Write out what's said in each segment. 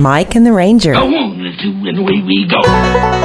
Mike and the Ranger. Two, and away we go.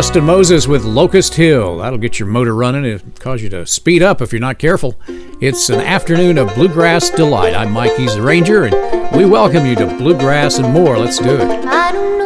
Justin Moses with Locust Hill. That'll get your motor running. It'll cause you to speed up if you're not careful. It's an afternoon of bluegrass delight. I'm Mike, he's the Ranger, and we welcome you to Bluegrass and more. Let's do it.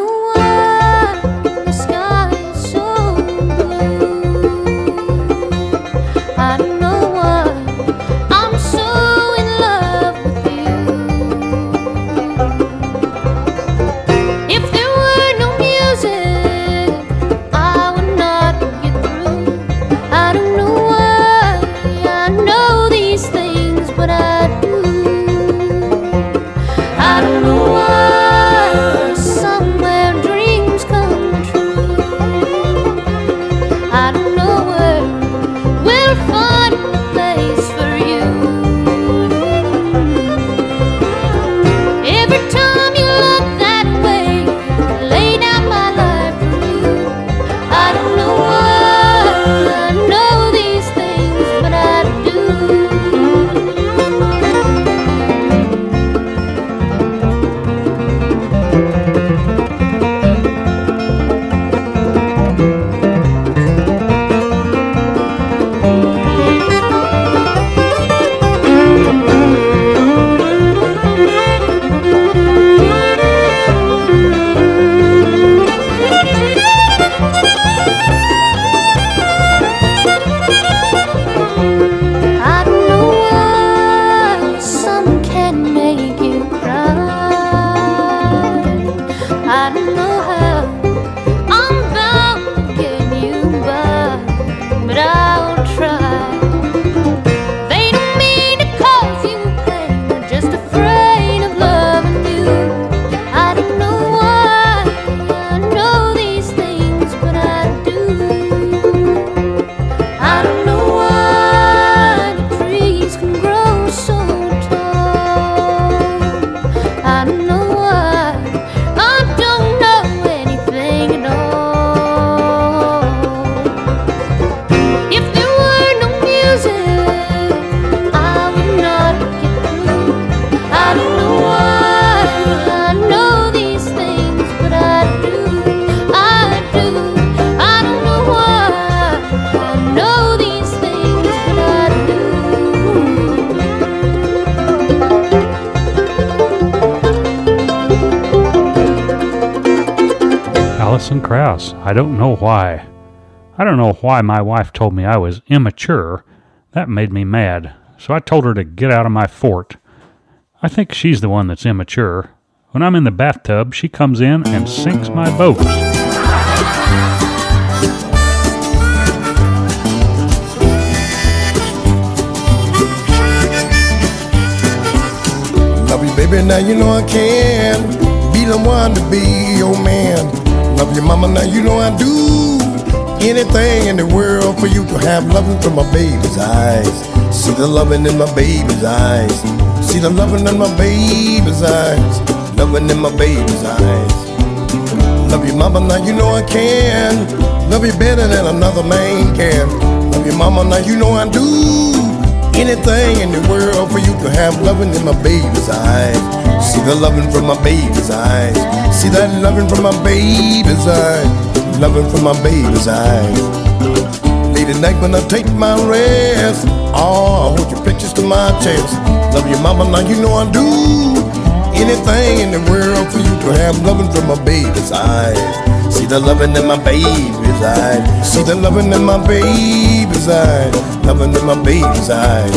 Krauss. I don't know why. I don't know why my wife told me I was immature. That made me mad. So I told her to get out of my fort. I think she's the one that's immature. When I'm in the bathtub, she comes in and sinks my boat. Love you, baby, now you know I can be the one to be your man. Love your mama, now you know I do anything in the world for you to have loving from my baby's eyes. See the loving in my baby's eyes. See the loving in my baby's eyes. Loving in my baby's eyes. Love your mama, now you know I can. Love you better than another man can. Love your mama, now you know I do anything in the world for you to have loving in my baby's eyes. See the loving from my baby's eyes. See that loving from my baby's eyes. Loving from my baby's eyes. Late at night when I take my rest. Oh, I hold your pictures to my chest. Love your mama, now you know I do anything in the world for you to have loving from my baby's eyes. See the loving in my baby's eyes. See the loving in my baby's eyes. Loving in my baby's eyes.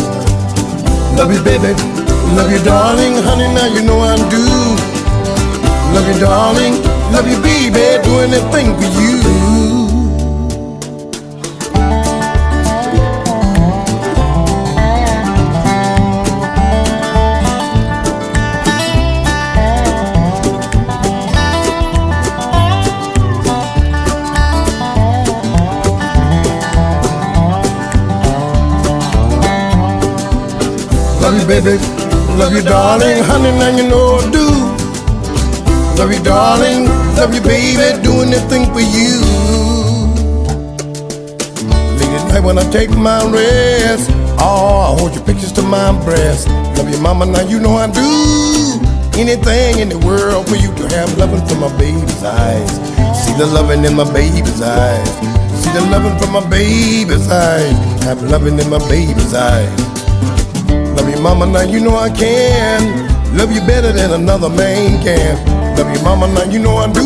Love you, baby. Love you, darling. Honey, now you know I do. Love you, darling. Love you, baby. Do anything for you. Love you, baby. Love you, darling. Honey, now you know I do. Love you, darling. Love you, baby. Doing anything for you. Late at night when I take my rest. Oh, I hold your pictures to my breast. Love you, mama. Now you know I do anything in the world for you to have loving from my baby's eyes. See the loving in my baby's eyes. See the loving from my baby's eyes. Have loving in my baby's eyes. Love you, mama, now you know I can. Love you better than another man can. Love you, mama, now you know I do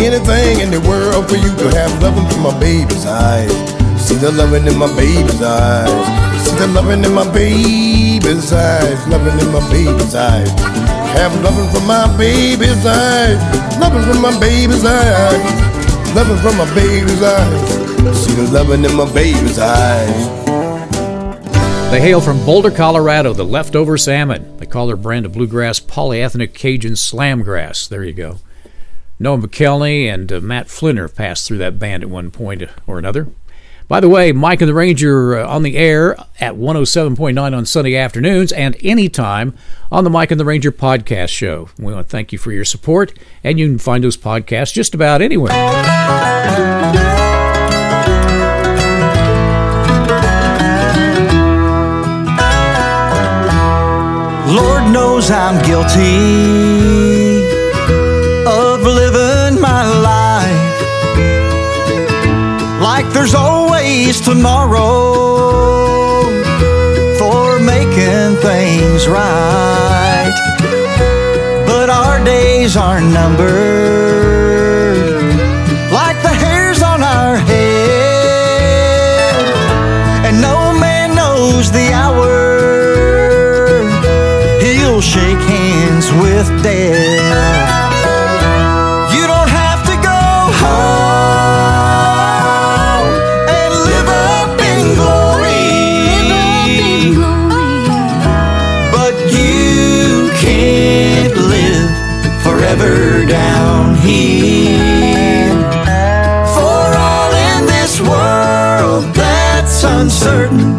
anything in the world for you to have loving from my baby's eyes. See the loving in my baby's eyes. See the loving in my baby's eyes. Loving in my baby's eyes. Have loving from my baby's eyes. Loving from my baby's eyes. Loving from my baby's eyes. See the loving in my baby's eyes. They hail from Boulder, Colorado, the Leftover Salmon. They call their brand of bluegrass polyethnic Cajun slamgrass. There you go. Noam Pikelny and uh, Matt Flinner passed through that band at one point or another. By the way, Mike and the Ranger uh, on the air at 107.9 on Sunday afternoons and anytime on the Mike and the Ranger podcast show. We want to thank you for your support, and you can find those podcasts just about anywhere. Lord knows I'm guilty of living my life like there's always tomorrow for making things right. But our days are numbered death. You don't have to go home and live up in glory, but you can't live forever down here. For all in this world that's uncertain,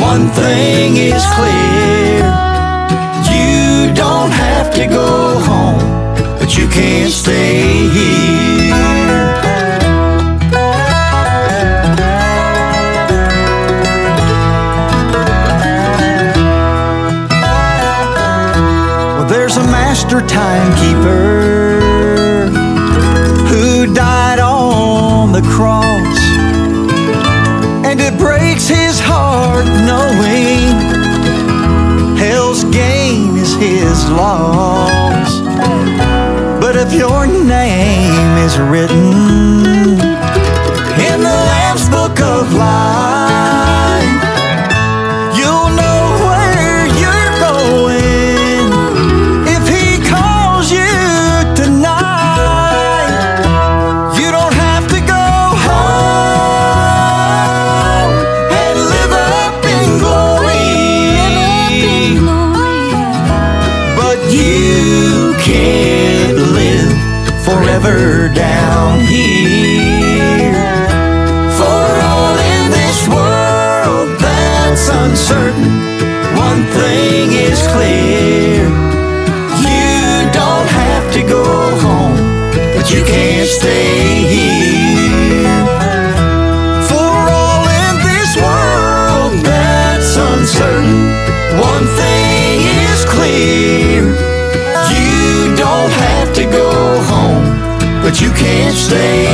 one thing is clear. Have to go home, but you can't stay here. Well, there's a master timekeeper who died on the cross, and it breaks his heart knowing his loss. But if your name is written in the Lamb's Book of Life. Can't stay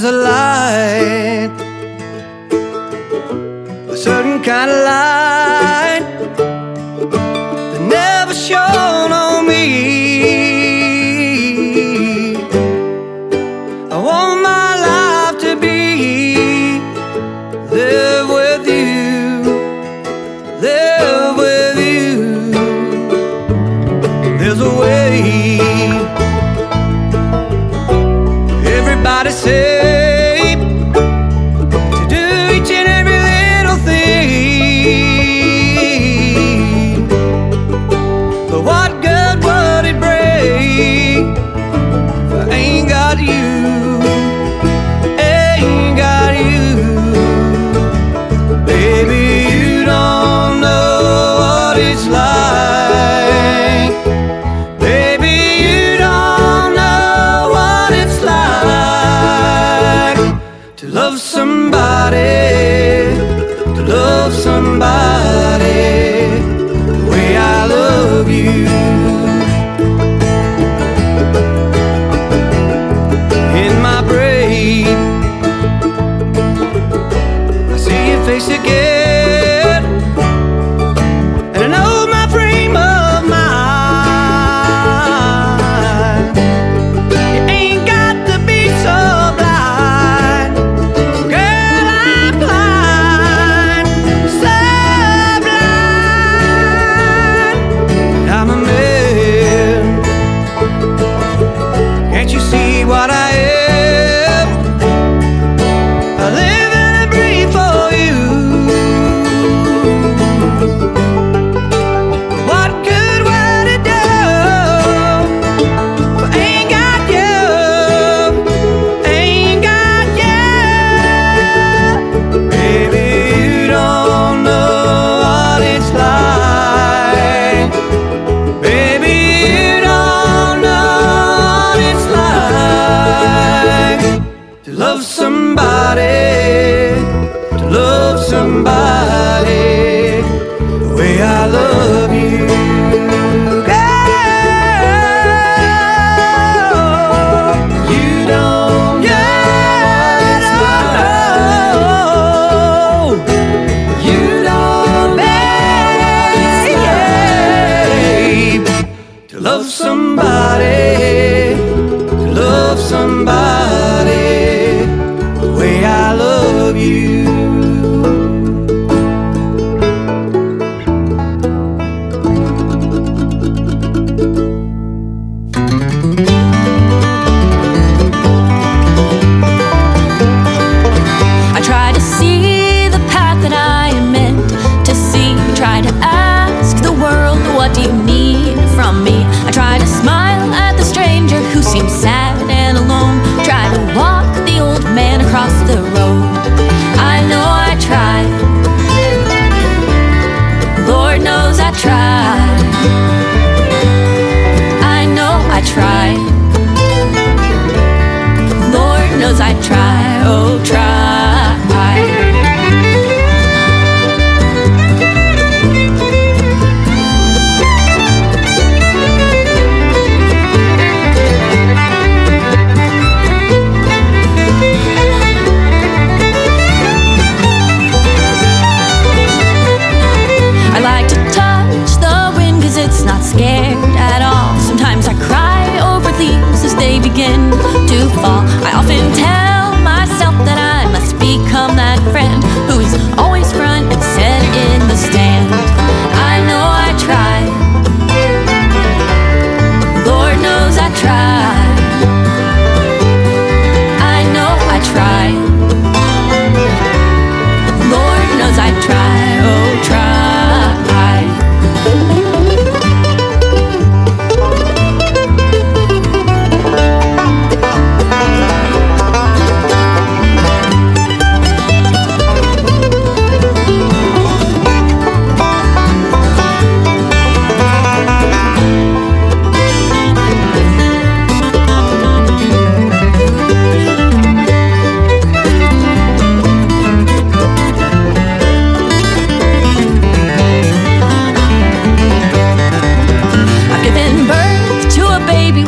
There's a light, man across the road.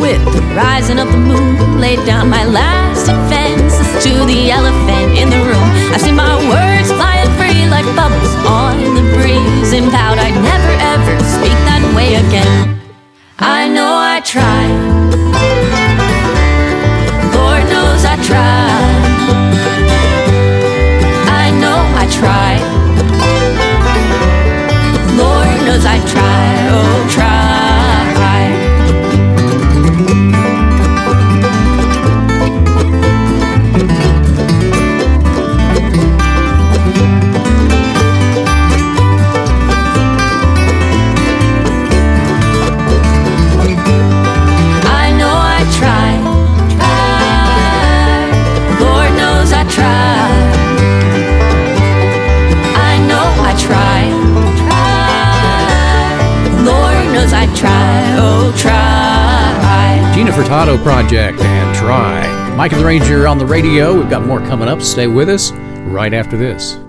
with the rising of the moon. Laid down my last defenses to the elephant in the room. I see my words flying free like bubbles on the breeze. and vowed I'd never ever speak that way again. I know I tried. Lord knows I tried. I know I tried. Lord knows I tried. Project and Try. Mike and the Ranger on the radio. We've got more coming up. Stay with us right after this.